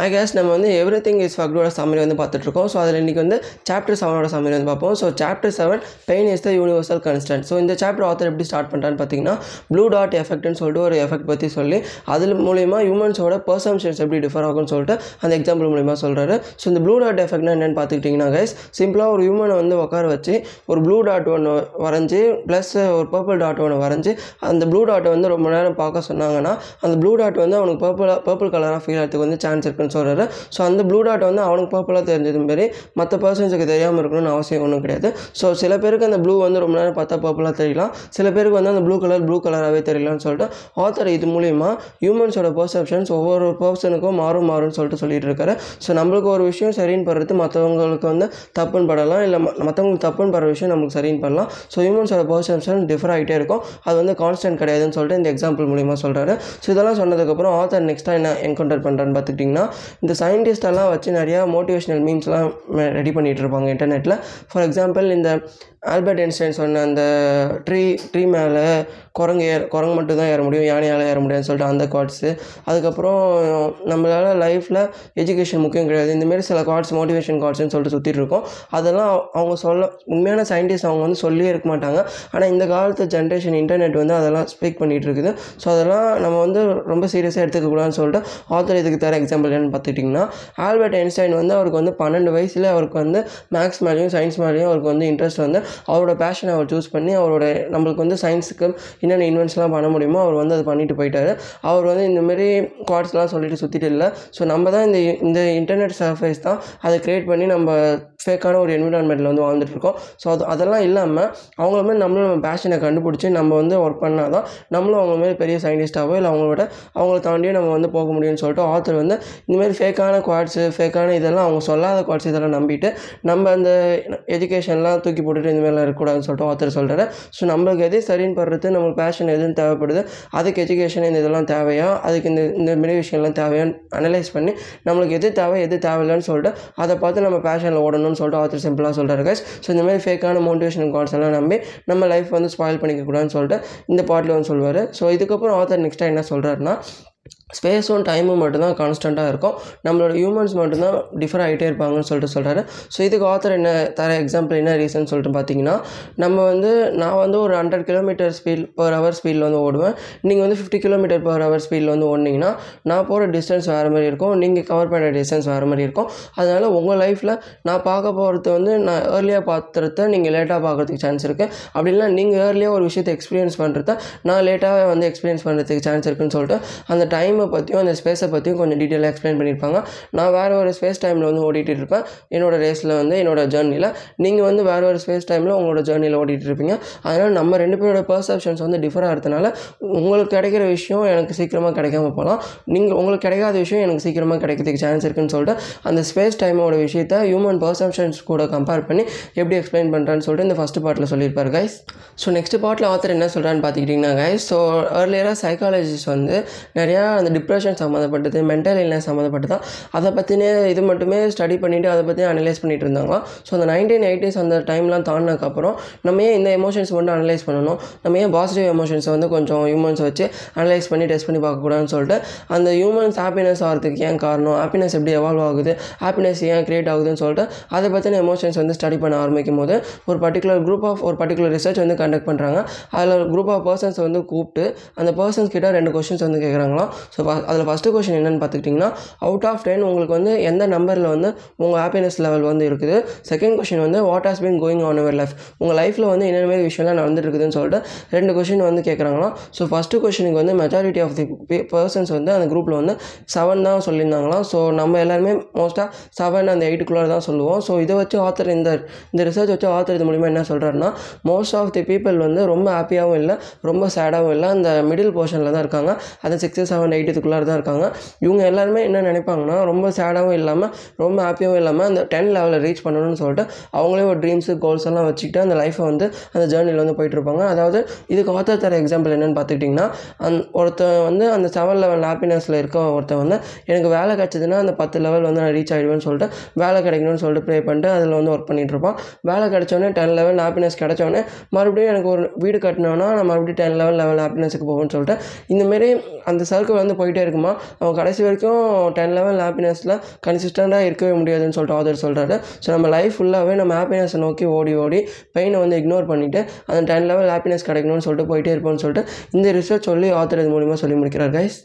ஐ guess நம்ம வந்து everything is ஃபக்டோட சமரி வந்து பார்த்துட்ருக்கோம். ஸோ அதில் இன்றைக்கி வந்து சாப்டர் செவனோட சமரி வந்து பார்ப்போம். So chapter seven pain is the universal constant so இந்த சாப்டர் ஆத்தர் எப்படி ஸ்டார்ட் பண்ணுறான்னு பார்த்தீங்கன்னா ப்ளூ டாட் எஃபெக்ட்னு சொல்லிட்டு ஒரு எஃபெக்ட் பற்றி சொல்லி அதில் மூலிமா ஹியூமன்ஸோட பர்சம்ஷன்ஸ் எப்படி டிஃபர் ஆகும்னு சொல்லிட்டு அந்த எக்ஸாம்பிள் மூலியமாக சொல்கிறாரு ஸோ இந்த ப்ளூ டாட் எஃபெக்ட்னா என்னென்னு பார்த்துக்கிட்டிங்கன்னா கைஸ் சிம்பிளாக ஒரு ஹியூமனை வந்து உட்கார வச்சு ஒரு ப்ளூ டாட் ஒன்று வரைஞ்சி ப்ளஸ் ஒரு பர்பிள் டாட் ஒன்று வரைஞ்சி அந்த ப்ளூ டாட்டை வந்து ரொம்ப நேரம் பார்க்க சொன்னாங்கன்னா அந்த ப்ளூ டாட் வந்து அவனுக்கு பர்பிளாக பர்பிள் கலராக ஃபீல் ஆகிறதுக்கு வந்து சான்ஸ் இருக்குன்னு சொல்கிறாரு ஸோ அந்த ப்ளூ டாட் வந்து அவனுக்கு பர்பிளாக தெரிஞ்சது மாரி மற்ற பர்சன்ஸுக்கு தெரியாமல் இருக்கணும்னு அவசியம் ஒன்றும் கிடையாது. ஸோ சில பேருக்கு அந்த ப்ளூ வந்து ரொம்ப நேரம் பார்த்தா பர்பிளாக தெரியலாம். சில பேருக்கு வந்து அந்த ப்ளூ கலர் ப்ளூ கலராகவே தெரியலன்னு சொல்லிட்டு ஆத்தர் இது மூலிமா ஹியூமன்ஸோட பர்செப்ஷன்ஸ் ஒவ்வொரு பர்சனுக்கும் மாறும் மாறும்னு சொல்லிட்டு சொல்லிட்டு இருக்காரு. ஸோ நம்மளுக்கு ஒரு விஷயம் சரின்னு படுறது மற்றவங்களுக்கு வந்து தப்புன்னு படலாம். இல்லை மற்றவங்களுக்கு தப்புன்னு படுற விஷயம் நம்மளுக்கு சரின்னு பண்ணலாம் ஸோ ஹியூமன்ஸோட பர்செப்ஷன் டிஃபர் ஆகிட்டே இருக்கும். அது வந்து கான்ஸ்டன்ட் கிடையாதுன்னு சொல்லிட்டு இந்த எக்ஸாம்பிள் மூலிமா சொல்கிறாரு ஸோ இதெல்லாம் சொன்னதுக்கப்புறம் ஆத்தர் நெக்ஸ்ட்டாக என்ன என்கவுண்டர் பண்ணுறான்னு பார்த்துக்கிட்டிங்கன்னா இந்த சயின்டிஸ்டெல்லாம் வச்சு நிறையா மோட்டிவேஷனல் மீம்ஸ்லாம் ரெடி பண்ணிகிட்டு இருப்பாங்க இன்டர்நெட்டில் ஃபார் எக்ஸாம்பிள் இந்த ஆல்பர்ட் ஐன்ஸ்டைன் சொன்ன அந்த ட்ரீ ட்ரீ மேலே குரங்கு ஏற குரங்கு மட்டும் தான் ஏற முடியும் யானையால் ஏற முடியாதுன்னு சொல்லிட்டு அந்த கார்ட்ஸு அதுக்கப்புறம் நம்மளால் லைஃப்பில் எஜுகேஷன் முக்கியம் கிடையாது. இந்தமாரி சில கார்ட்ஸ் மோட்டிவேஷன் கார்ட்ஸ்னு சொல்லிட்டு சுற்றிட்டு இருக்கோம். அதெல்லாம் அவங்க சொல்ல உண்மையான சயின்டிஸ்ட் அவங்க வந்து சொல்லியே இருக்க மாட்டாங்க. ஆனால் இந்த காலத்து ஜென்ரேஷன் இன்டர்நெட் வந்து அதெல்லாம் ஸ்பீக் பண்ணிகிட்டு இருக்குது. ஸோ அதெல்லாம் நம்ம வந்து ரொம்ப சீரியஸாக எடுத்துக்கக்கூடாதுன்னு சொல்லிட்டு ஆத்தர் இதுக்கு தர எக்ஸாம்பிள் பார்த்துக்கிட்டிங்கன்னா ஆல்பர்ட் ஐன்ஸ்டைன் வந்து அவருக்கு வந்து பன்னெண்டு வயசில் அவருக்கு வந்து மேக்ஸ் மேலேயும் சயின்ஸ் மேலேயும் அவருக்கு வந்து இன்ட்ரெஸ்ட் வந்து அவரோட பேஷனை அவர் சூஸ் பண்ணி அவரோட நம்மளுக்கு வந்து சயின்ஸுக்கு என்னென்ன இன்வென்ட்ஸ்லாம் பண்ண முடியுமோ அவர் வந்து அது பண்ணிட்டு போயிட்டார். அவர் வந்து இந்தமாரி குவாட்ஸ்லாம் சொல்லிட்டு சுற்றிட்டு இல்லை. ஸோ நம்ம தான் இந்த இந்த இன்டர்நெட் சர்ஃபேஸ் தான் அதை க்ரியேட் பண்ணி நம்ம ஃபேக்கான ஒரு என்விரான்மெண்ட்டில் வந்து வாழ்ந்துட்டுருக்கோம் ஸோ அது அதெல்லாம் இல்லாமல் அவங்கள மாதிரி நம்மளும் நம்ம பேஷனை கண்டுபிடிச்சி நம்ம வந்து ஒர்க் பண்ணால் தான் நம்மளும் அவங்க மாதிரி பெரிய சயின்டிஸ்ட்டாகவோ இல்லை அவங்களோட அவங்கள தாண்டியும் நம்ம வந்து போக முடியும்னு சொல்லிட்டு ஆத்தர் வந்து இந்தமாரி ஃபேக்கான குவாட்ஸு ஃபேக்கான இதெல்லாம் அவங்க சொல்லாத குவாட்ஸ் இதெல்லாம் நம்பிட்டு நம்ம அந்த எஜுகேஷன்லாம் தூக்கி போட்டுட்டு இந்தமாரிலாம் இருக்கக்கூடாதுன்னு சொல்லிட்டு ஆத்தர் சொல்கிறாரு ஸோ நம்மளுக்கு எது சரின்னு படுறது நம்மளுக்கு பேஷன் எதுன்னு தேவைப்படுது அதுக்கு எஜுகேஷன் இந்த இதெல்லாம் தேவையா அதுக்கு இந்த இந்த மாரி விஷயம்லாம் தேவையான்னு அனலைஸ் பண்ணி நம்மளுக்கு எது தேவை எது தேவையில்லைன்னு சொல்லிட்டு அதை பார்த்து நம்ம பேஷனில் ஓடணும்னு சொல்லிட்டு ஆத்தர் சிம்பிளாக சொல்கிறாரு கைஸ் ஸோ இந்த மாதிரி ஃபேக்கான மோட்டிவேஷன் கார்ட்ஸ் எல்லாம் நம்பி நம்ம லைஃப் வந்து ஸ்பாயில் பண்ணிக்கக்கூடாதுன்னு சொல்லிட்டு இந்த பாட்டில் வந்து சொல்லுவார் ஸோ இதுக்கப்புறம் ஆத்தர் நெக்ஸ்ட்டாக என்ன சொல்கிறாருன்னா ஸ்பேஸும் டைமும் மட்டும்தான் கான்ஸ்டண்ட்டாக இருக்கும். நம்மளோட ஹியூமன்ஸ் மட்டும்தான் டிஃபர் ஆகிட்டே இருப்பாங்கன்னு சொல்லிட்டு சொல்கிறாரு ஸோ இதுக்கு ஆத்தர் என்ன தர எக்ஸாம்பிள் என்ன ரீசன் சொல்லிட்டு பார்த்தீங்கன்னா நம்ம வந்து நான் வந்து ஒரு hundred kilometre speed per hour ஸ்பீடில் வந்து ஓடுவேன். நீங்கள் வந்து ஃபிஃப்டி கிலோமீட்டர் பர் ஹவர் ஸ்பீடில் வந்து ஓடினீங்கன்னா நான் போகிற டிஸ்டன்ஸ் வேறு மாதிரி இருக்கும். நீங்கள் கவர் பண்ணுற டிஸ்டன்ஸ் வேறு மாதிரி இருக்கும். அதனால் உங்கள் லைஃப்பில் நான் பார்க்க போகிறது வந்து நான் ஏர்லியாக பார்த்துறத நீங்கள் லேட்டாக பார்க்குறதுக்கு சான்ஸ் இருக்குது அப்படி இல்லை நீங்கள் ஏர்லியாக ஒரு விஷயத்தை எக்ஸ்பீரியன்ஸ் பண்ணுறத நான் லேட்டாக வந்து எக்ஸ்பீரியன்ஸ் பண்ணுறதுக்கு சான்ஸ் இருக்குன்னு சொல்லிட்டு அந்த டைமை பற்றியும் அந்த ஸ்பேஸை பற்றியும் கொஞ்சம் டீட்டெயிலாக எக்ஸ்பிளைன் பண்ணியிருப்பாங்க நான் வேறு ஒரு ஸ்பேஸ் டைமில் வந்து ஓடிட்டு இருப்பேன். என்னோடய ரேஸில் வந்து என்னோடய ஜேர்னியில் நீங்கள் வந்து வேறு ஒரு ஸ்பேஸ் டைமில் உங்களோட ஜேர்னியில் ஓடிட்டு இருப்பீங்க. அதனால் நம்ம ரெண்டு பேரோட பர்செப்ஷன்ஸ் வந்து டிஃபர் ஆகிறதுனால உங்களுக்கு கிடைக்கிற விஷயம் எனக்கு சீக்கிரமாக கிடைக்காம போகலாம். நீங்கள் உங்களுக்கு கிடைக்காத விஷயம் எனக்கு சீக்கிரமாக கிடைக்கிறதுக்கு சான்ஸ் இருக்குன்னு சொல்லிட்டு அந்த ஸ்பேஸ் டைமோட விஷயத்த ஹியூமன் பர்செப்ஷன்ஸ் கூட கம்பேர் பண்ணி எப்படி எக்ஸ்பிளைன் பண்ணுறான்னு சொல்லிட்டு இந்த ஃபஸ்ட்டு பார்ட்டில் சொல்லியிருப்பார் கைஸ் ஸோ நெக்ஸ்ட் பார்ட்டில் ஆத்தர் என்ன சொல்கிறான்னு பார்த்துக்கிட்டிங்கன்னா கைஸ் ஸோ ஏர்லியராக சைக்காலஜிஸ்ட் வந்து நிறையா அந்த டிப்ரெஷன் சம்மந்தப்பட்டது மென்டல் இல்னஸ் சம்மந்தப்பட்டது அதை பற்றின இது மட்டுமே ஸ்டடி பண்ணிவிட்டு அதை பற்றி அனலைஸ் பண்ணிட்டு இருந்தாங்களாம் ஸோ அந்த நைன்டீன் எயிட்டிஸ் அந்த டைம்லாம் தாண்டினதுக்கப்புறம் நம்ம ஏன் இந்த எமோஷன்ஸ் மட்டும் அனலைஸ் பண்ணணும்? நம்ம ஏன் பாசிட்டிவ் எமோஷன்ஸை வந்து கொஞ்சம் ஹியூமன்ஸ் வச்சு அனலைஸ் பண்ணி டெஸ்ட் பண்ணி பார்க்கக்கூடாதுன்னு சொல்லிட்டு அந்த ஹியூமன்ஸ் ஹாப்பினஸ் ஆகிறதுக்கு ஏன் காரணம்? ஹாப்பினஸ் எப்படி எவால்வ் ஆகுது? ஹாப்பினஸ் ஏன் க்ரியேட் ஆகுதுன்னு சொல்லிட்டு அதை பற்றின எமோஷன்ஸ் வந்து ஸ்டடி பண்ண ஆரம்பிக்கும் போது ஒரு பர்டிகுலர் குரூப் ஆஃப் ஒரு பர்டிகுலர் ரிசர்ச் வந்து கண்டக்ட் பண்ணுறாங்க அதில் ஒரு குரூப் ஆஃப் பர்சன்ஸ் வந்து கூப்பிட்டு அந்த பர்சன்ஸ் கிட்ட ரெண்டு கொஷின்ஸ் வந்து கேட்குறாங்களாம் ஸோ அதில் ஃபஸ்ட்டு கொஷின் என்னென்னு பார்த்துக்கிட்டிங்கன்னா அவுட் ஆஃப் டென் உங்களுக்கு வந்து எந்த நம்பரில் வந்து உங்கள் ஹாப்பினஸ் லெவல் வந்து இருக்குது? செகண்ட் கொஷின் வந்து what has been going on our life உங்கள் லைஃப்பில் வந்து என்னென்ன மாதிரி விஷயம்லாம் நடந்துட்டு இருக்குதுன்னு சொல்லிட்டு ரெண்டு கொஷின் வந்து கேட்குறாங்களாம் ஸோ ஃபஸ்ட்டு கொஷினுக்கு வந்து மெஜாரிட்டி ஆஃப் தி பர்சன்ஸ் வந்து அந்த குரூப்பில் வந்து செவன் தான் சொல்லியிருந்தாங்களாம். ஸோ நம்ம எல்லாருமே மோஸ்ட்டாக செவன் அந்த எயிட்டுக்குள்ளே தான் சொல்லுவோம். ஸோ இதை வச்சு ஆத்தர் இந்த இந்த ரிசர்ச் வச்சு ஆத்தர் இது மூலிமா என்ன சொல்கிறாருன்னா மோஸ்ட் ஆஃப் தி பீப்புள் வந்து ரொம்ப ஹாப்பியாகவும் இல்லை ரொம்ப சேடாகவும் இல்லை. அந்த மிடில் போர்ஷனில் தான் இருக்காங்க. அது சிக்ஸ் செவன் எயிட்டுக்குள்ளே தான் இருக்காங்க. இவங்க எல்லாருமே என்ன நினைப்பாங்கன்னா ரொம்ப சேடாகவும் இல்லாமல் ரொம்ப ஹாப்பியாகவும் இல்லாமல் அந்த டென் லெவலில் ரீச் பண்ணணும்னு சொல்லிட்டு அவங்களே ஒரு ட்ரீம்ஸு கோல்ஸ் எல்லாம் வச்சுக்கிட்டு அந்த லைஃப்பை வந்து அந்த ஜேர்னியில் வந்து போயிட்டுருப்பாங்க. அதாவது இதுக்கு ஆத்தர் தர எக்ஸாம்பிள் என்னென்னு பார்த்துக்கிட்டிங்கன்னா அந் ஒருத்தன் வந்து அந்த செவன் லெவல் ஹாப்பினஸில் இருக்க ஒருத்தன் வந்து எனக்கு வேலை கிடச்சிதுன்னா அந்த பத்து லெவல் வந்து நான் ரீச் ஆகிடுவேன்னு சொல்லிட்டு வேலை கிடைக்கணும்னு சொல்லிட்டு ப்ரே பண்ணிட்டு அதில் வந்து ஒர்க் பண்ணிகிட்டு இருப்பான் வேலை கிடச்சோன்னே டென் லெவல் ஹாப்பினஸ் கிடச்சோன்னே மறுபடியும் எனக்கு ஒரு வீடு கட்டினோன்னா நான் மறுபடியும் டென் லெவல் லெவல் ஹாப்பினஸுக்கு போகணும்னு சொல்லிட்டு இந்தமாரி அந்த சர்க்கிள் சர்க்கிள் வந்து போயிட்டே இருக்குமா? அவன் கடைசி வரைக்கும் டென் லெவல் ஹாப்பினஸில் கன்சிஸ்டண்ட்டாக இருக்கவே முடியாதுன்னு சொல்லிட்டு ஆதர் சொல்கிறாரு ஸோ நம்ம லைஃப் ஃபுல்லாகவே நம்ம ஹாப்பினஸை நோக்கி ஓடி ஓடி பெயினை வந்து இக்னோர் பண்ணிவிட்டு அந்த டென் லெவல் ஹாப்பினஸ் கிடைக்கணும்னு சொல்லிட்டு போயிட்டே இருப்போம்னு சொல்லிட்டு இந்த ரிசர்ச் சொல்லி ஆத்தர் இது மூலிமா சொல்லி முடிக்கிறார் கைஸ்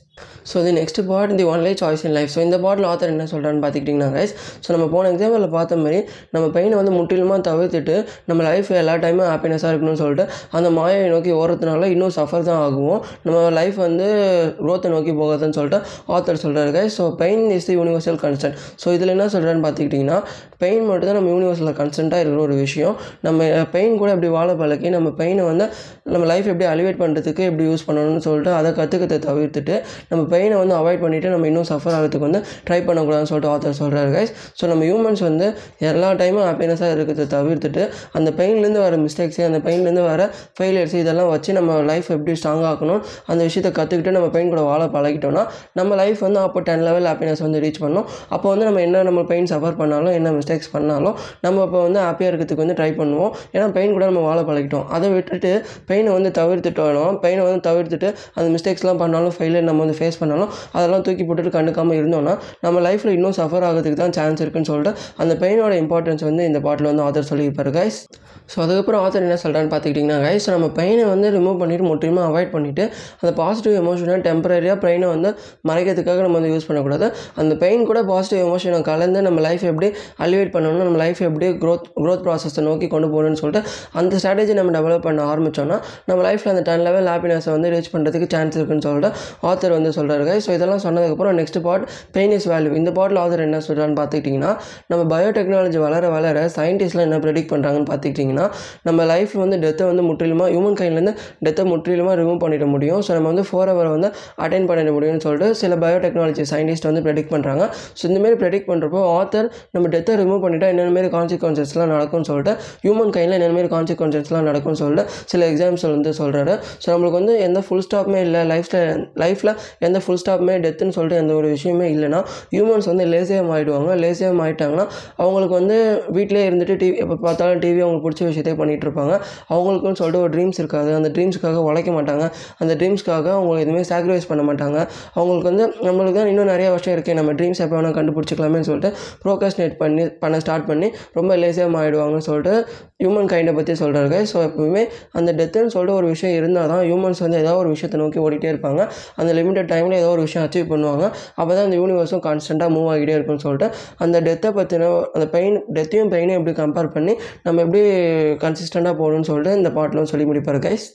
ஸோ இது next part the only choice in life so இந்த பாட்டில் ஆத்தர் என்ன சொல்கிறான்னு பார்த்துக்கிட்டிங்கன்னா கைஸ் ஸோ நம்ம போன எக்ஸாம்பிளில் பார்த்த மாதிரி நம்ம பெயினை வந்து முற்றிலுமாக தவிர்த்துட்டு நம்ம லைஃப் எல்லா டைமும் ஹாப்பினஸாக இருக்கணும்னு சொல்லிட்டு அந்த மாயை நோக்கி ஓடுறதுனால இன்னும் சஃபர் தான் ஆகும் நம்ம லைஃப் வந்து க்ரோத்தை நோக்கி போகாதுன்னு சொல்லிட்டு ஆத்தர் சொல்கிறாரு guys so pain is the universal constant so இதில் என்ன சொல்கிறேன்னு பார்த்துக்கிட்டிங்கன்னா பெயின் மட்டும் தான் நம்ம யூனிவர்சலில் கன்ஸ்டண்ட்டாக இருக்கிற ஒரு விஷயம். நம்ம பெயின் கூட எப்படி வாழ பழக்கி நம்ம பெயினை வந்து நம்ம லைஃப் எப்படி அலிவேட் பண்ணுறதுக்கு எப்படி யூஸ் பண்ணணும்னு சொல்லிட்டு அதை கற்றுக்கத்தை தவிர்த்துட்டு நம்ம பெயினை வந்து அவாய்ட் பண்ணிவிட்டு நம்ம இன்னும் சஃபர் ஆகிறதுக்கு வந்து ட்ரை பண்ணக்கூடாதுன்னு சொல்லிட்டு ஆத்தர் சொல்கிறாரு கைஸ் ஸோ நம்ம ஹியூமன்ஸ் வந்து எல்லா டைமும் ஹாப்பினஸாக இருக்கிறத தவிர்த்துட்டு அந்த பெயின்லேருந்து வர மிஸ்டேக்ஸு அந்த பெயின்லேருந்து வர ஃபெயிலியர்ஸ் இதெல்லாம் வச்சு நம்ம லைஃப் எப்படி ஸ்ட்ராங் ஆக்கணும் அந்த விஷயத்தை கற்றுக்கிட்டு நம்ம பெயின் கூட வாழ பழகிட்டோம்னா நம்ம லைஃப் வந்து அப்போ டென் லெவல் ஹாப்பினஸ் வந்து ரீச் பண்ணோம். அப்போ வந்து நம்ம என்ன நம்ம பெயின் சஃபர் பண்ணாலும் என்ன மிஸ்டேக்ஸ் பண்ணாலும் நம்ம இப்போ வந்து ஹாப்பியாக இருக்கிறதுக்கு வந்து ட்ரை பண்ணுவோம். ஏன்னா பெயின் கூட நம்ம வாழ பழகிட்டோம். அதை விட்டுட்டு பெயினை வந்து தவிர்த்துட்டோம் பெயினை வந்து தவிர்த்துட்டு அந்த மிஸ்டேக்ஸ்லாம் பண்ணாலும் ஃபெயிலியர் நம்ம வந்து ஃபேஸ் பண்ணாலும் அதெல்லாம் தூக்கி போட்டுட்டு கண்டுக்காமல் இருந்தோம்னா நம்ம லைஃப்பில் இன்னும் சஃபர் ஆகிறதுக்கு தான் சான்ஸ் இருக்குன்னு சொல்லிட்டு அந்த பெயினோட இம்பார்ட்டன்ஸ் வந்து இந்த பாட்டில் வந்து ஆத்தர் சொல்லியிருப்பார் கைஸ் ஸோ அதுக்கப்புறம் ஆத்தர் என்ன சொல்கிறான்னு பார்த்துக்கிட்டிங்கன்னா கைஸ் நம்ம பெயினை வந்து ரிமூவ் பண்ணிவிட்டு முற்றிலுமாக அவாய்ட் பண்ணிவிட்டு அந்த பாசிட்டிவ் எமோஷனை டெம்பரரியாக பெயினை வந்து மறைக்கிறதுக்காக நம்ம வந்து யூஸ் பண்ணக்கூடாது. அந்த பெயின் கூட பாசிட்டிவ் எமோஷனை கலந்து நம்ம லைஃப் எப்படி அலிவேட் பண்ணணும் நம்ம லைஃப் எப்படி க்ரோத் க்ரோத் ப்ராசஸை நோக்கி கொண்டு போகணும்னு சொல்லிட்டு அந்த ஸ்ட்ராட்டஜி நம்ம டெவலப் பண்ண ஆரம்பித்தோம்னா நம்ம லைஃப்பில் அந்த டென் லெவல் ஹாப்பினஸை வந்து ரீச் பண்ணுறதுக்கு சான்ஸ் இருக்குன்னு சொல்லிட்டு ஆத்தர் வந்து சொல்கிறாரு ஸோ இதெல்லாம் சொன்னதுக்கப்புறம் next part pain is value இந்த பாட்டில் ஆத்தர் என்ன சொல்கிறான்னு பார்த்துக்கிட்டிங்கன்னா நம்ம பயோடெக்னாலஜி வளர வளர சயின்டிஸ்ட்லாம் என்ன ப்ரெடிக்ட் பண்ணுறாங்கன்னு பார்த்துக்கிட்டிங்கன்னா நம்ம லைஃப் வந்து டெத்தை வந்து முற்றிலுமாக ஹியூமன் கைண்ட்லேருந்து டெத்தை முற்றிலுமாக ரிமூவ் பண்ணிட முடியும். ஸோ நம்ம வந்து ஃபோர் ஹவர் வந்து அட்டைன் பண்ணிட முடியும்னு சொல்லிட்டு சில பயோடெக்னாலஜி சயின்டிஸ்ட் வந்து ப்ரெடிக்ட் பண்ணுறாங்க ஸோ இந்தமாரி ப்ரெடிக்ட் பண்ணுறப்போ ஆத்தர் நம்ம டெத்தை ரிமூவ் பண்ணிட்டா என்னென்ன மாரி கான்சிக்வன்சஸ்லாம் நடக்கும்னு சொல்லிட்டு ஹியூமன் கைண்டில் என்னென்ன மாரி கான்சிக்வன்சஸ்லாம் நடக்கும்னு சொல்லிட்டு சில எக்ஸாம்ஸ் வந்து சொல்கிறாரு ஸோ நம்மளுக்கு வந்து எந்த ஃபுல் ஸ்டாப்புமே இல்லை லைஃப்பில் லைஃப்பில் எந்த ஃபுல் ஸ்டாப்புமே டெத்துன்னு சொல்லிட்டு எந்த ஒரு விஷயமே இல்லைன்னா ஹியூமன்ஸ் வந்து லேசியாக ஆகிடுவாங்க லேசியாக ஆகிட்டாங்கன்னா அவங்களுக்கு வந்து வீட்டிலே இருந்துட்டு டிவி எப்போ பார்த்தாலும் டிவி அவங்களுக்கு பிடிச்ச விஷயத்தையே பண்ணிகிட்டு இருப்பாங்க. அவங்களுக்குன்னு சொல்லிட்டு ஒரு ட்ரீம்ஸ் இருக்காது. அந்த ட்ரீம்ஸ்க்காக உழைக்க மாட்டாங்க. அந்த ட்ரீம்ஸ்க்காக அவங்க எதுவுமே சாக்ரிஃபைஸ் பண்ண மாட்டாங்க அவங்களுக்கு வந்து நம்மளுக்கு தான் இன்னும் நிறைய விஷயம் இருக்குது நம்ம ட்ரீம்ஸ் எப்போ வேணால் கண்டுபிடிச்சிக்கலாமேனு சொல்லிட்டு ப்ரோகாஸ்னேட் பண்ணி பண்ண ஸ்டார்ட் பண்ணி ரொம்ப லேசியாக ஆகிடுவாங்கன்னு சொல்லிட்டு ஹியூமன் கைண்டை பற்றி சொல்கிறாரு ஸோ எப்பவுமே அந்த டெத்துன்னு சொல்லிட்டு ஒரு விஷயம் இருந்தால் தான் ஹியூமன்ஸ் வந்து ஏதோ ஒரு விஷயத்தை நோக்கி ஓடிட்டே இருப்பாங்க. அந்த லிமிட்டட் டைமில் ஏதோ ஒரு விஷயம் அச்சீவ் பண்ணுவாங்க. அப்போ தான் அந்த யூனிவர்ஸும் கான்ஸ்டண்ட்டாக மூவ் ஆகிட்டே இருக்கும்னு சொல்லிட்டு அந்த டெத்தை பற்றின அந்த பெயின் டெத்தையும் பெயினையும் எப்படி கம்பேர் பண்ணி நம்ம எப்படி கன்சிஸ்டண்ட்டாக போகணும்னு சொல்லிட்டு இந்த பாட்டிலும் சொல்லி முடிப்பார் கைஸ்